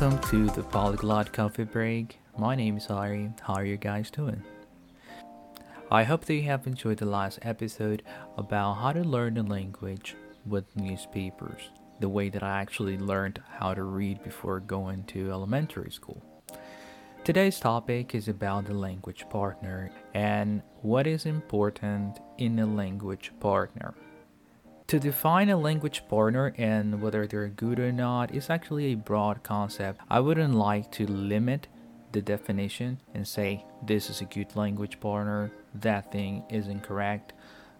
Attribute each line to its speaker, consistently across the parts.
Speaker 1: Welcome to the Polyglot Coffee Break. My name is Ari. How are you guys doing? I hope that you have enjoyed the last episode about how to learn a language with newspapers, the way that I actually learned how to read before going to elementary school. Today's topic is about the language partner and what is important in a language partner. To define a language partner and whether they're good or not is actually a broad concept. I wouldn't like to limit the definition and say this is a good language partner, that thing is incorrect,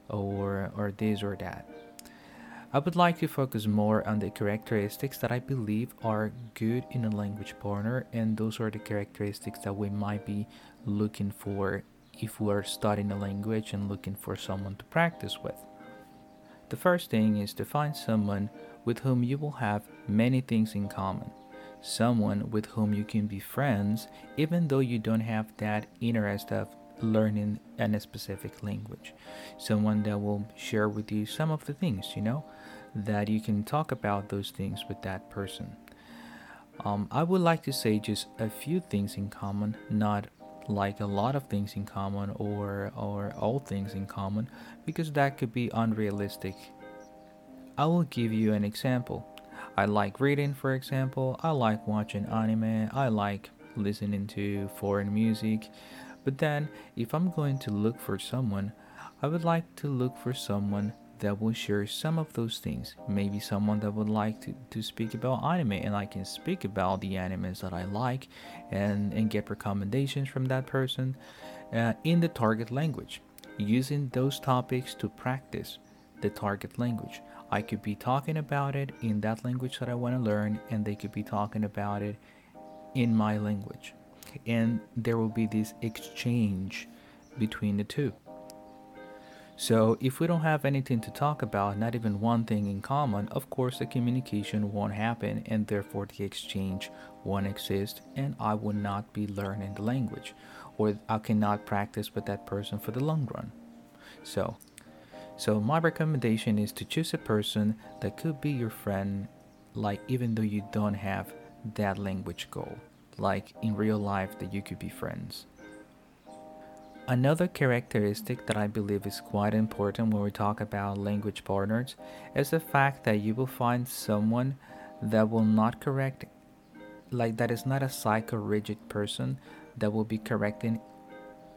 Speaker 1: or or this or that. I would like to focus more on the characteristics that I believe are good in a language partner, and those are the characteristics that we might be looking for if we're studying a language and looking for someone to practice with. The first thing is to find someone with whom you will have many things in common. Someone with whom you can be friends even though you don't have that interest of learning a specific language. Someone that will share with you some of the things, you know, that you can talk about those things with that person. Um, I would like to say just a few things in common, not like a lot of things in common or or all things in common because that could be unrealistic. I will give you an example. I like reading for example, I like watching anime, I like listening to foreign music. But then if I'm going to look for someone, I would like to look for someone that will share some of those things. Maybe someone that would like to, to speak about anime and I can speak about the animes that I like and, and get recommendations from that person uh, in the target language, using those topics to practice the target language. I could be talking about it in that language that I want to learn, and they could be talking about it in my language. And there will be this exchange between the two. So, if we don't have anything to talk about, not even one thing in common, of course the communication won't happen and therefore the exchange won't exist, and I will not be learning the language, or I cannot practice with that person for the long run. So, so my recommendation is to choose a person that could be your friend, like even though you don't have that language goal, like in real life that you could be friends. Another characteristic that I believe is quite important when we talk about language partners is the fact that you will find someone that will not correct, like that is not a psycho rigid person that will be correcting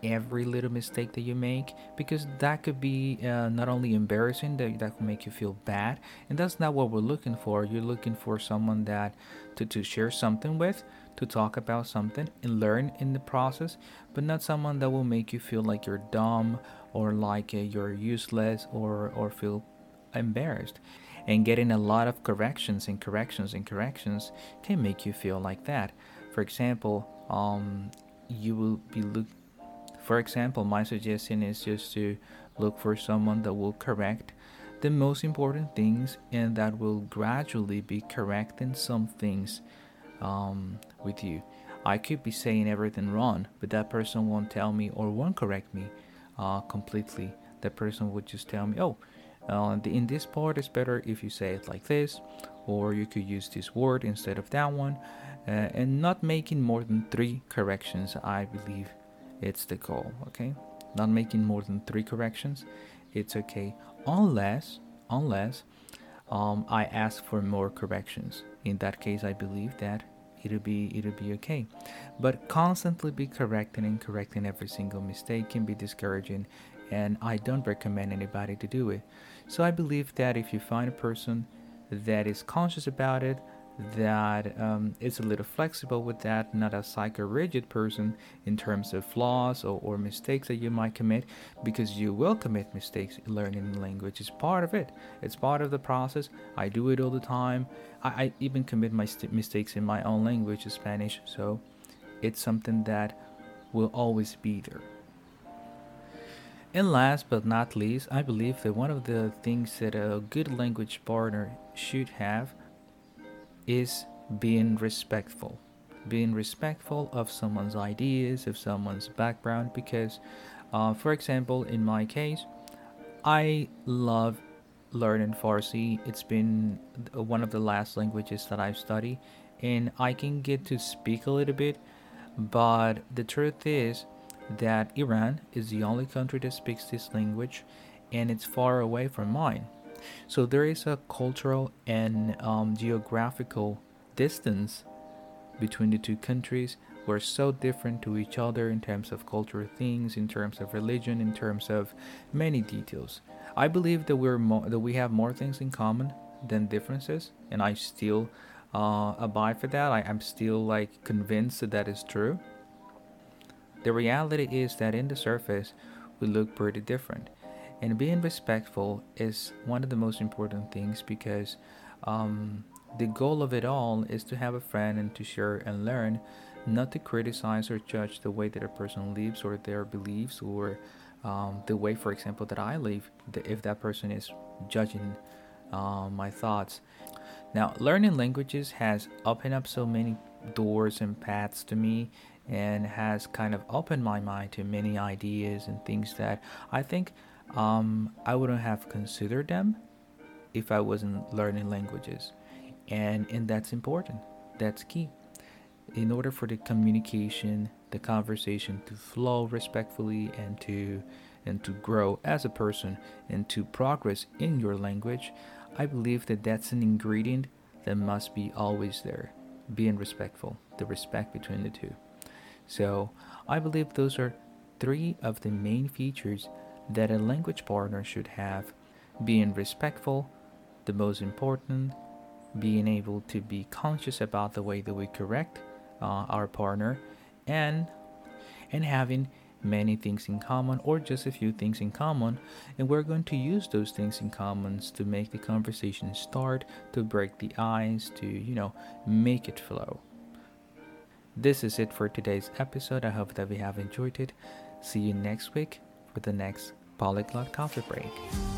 Speaker 1: every little mistake that you make because that could be uh, not only embarrassing that that could make you feel bad and that's not what we're looking for. You're looking for someone that to, to share something with to talk about something and learn in the process but not someone that will make you feel like you're dumb or like uh, you're useless or or feel embarrassed. And getting a lot of corrections and corrections and corrections can make you feel like that. For example um, you will be look for example, my suggestion is just to look for someone that will correct the most important things and that will gradually be correcting some things um, with you. I could be saying everything wrong, but that person won't tell me or won't correct me uh, completely. That person would just tell me, oh, uh, in this part it's better if you say it like this, or you could use this word instead of that one, uh, and not making more than three corrections, I believe it's the goal okay not making more than three corrections it's okay unless unless um, I ask for more corrections in that case I believe that it'll be it'll be okay. But constantly be correcting and correcting every single mistake can be discouraging and I don't recommend anybody to do it. So I believe that if you find a person that is conscious about it that um, is a little flexible with that, not a psycho rigid person in terms of flaws or, or, mistakes that you might commit, because you will commit mistakes learning language. It's part of it, it's part of the process. I do it all the time. I, I even commit my st- mistakes in my own language, Spanish, so it's something that will always be there. And last but not least, I believe that one of the things that a good language partner should have is being respectful. Being respectful of someone's ideas, of someone's background, because, uh, for example, in my case, I love learning Farsi. It's been one of the last languages that I've studied, and I can get to speak a little bit, but the truth is that Iran is the only country that speaks this language and it's far away from mine. So there is a cultural and um, geographical distance between the two countries. We're so different to each other in terms of cultural things, in terms of religion, in terms of many details. I believe that we're mo- that we have more things in common than differences, and I still uh, abide for that. I, I'm still like convinced that that is true. The reality is that in the surface, we look pretty different. And being respectful is one of the most important things because um, the goal of it all is to have a friend and to share and learn, not to criticize or judge the way that a person lives or their beliefs or um, the way, for example, that I live, if that person is judging uh, my thoughts. Now, learning languages has opened up so many doors and paths to me and has kind of opened my mind to many ideas and things that I think um, I wouldn't have considered them if I wasn't learning languages. And, and that's important. That's key. In order for the communication, the conversation to flow respectfully and to and to grow as a person and to progress in your language, I believe that that's an ingredient that must be always there. Being respectful, the respect between the two. So I believe those are three of the main features that a language partner should have being respectful, the most important, being able to be conscious about the way that we correct uh, our partner, and and having many things in common or just a few things in common and we're going to use those things in commons to make the conversation start to break the ice to you know make it flow this is it for today's episode. I hope that we have enjoyed it. See you next week for the next Polyglot Coffee Break.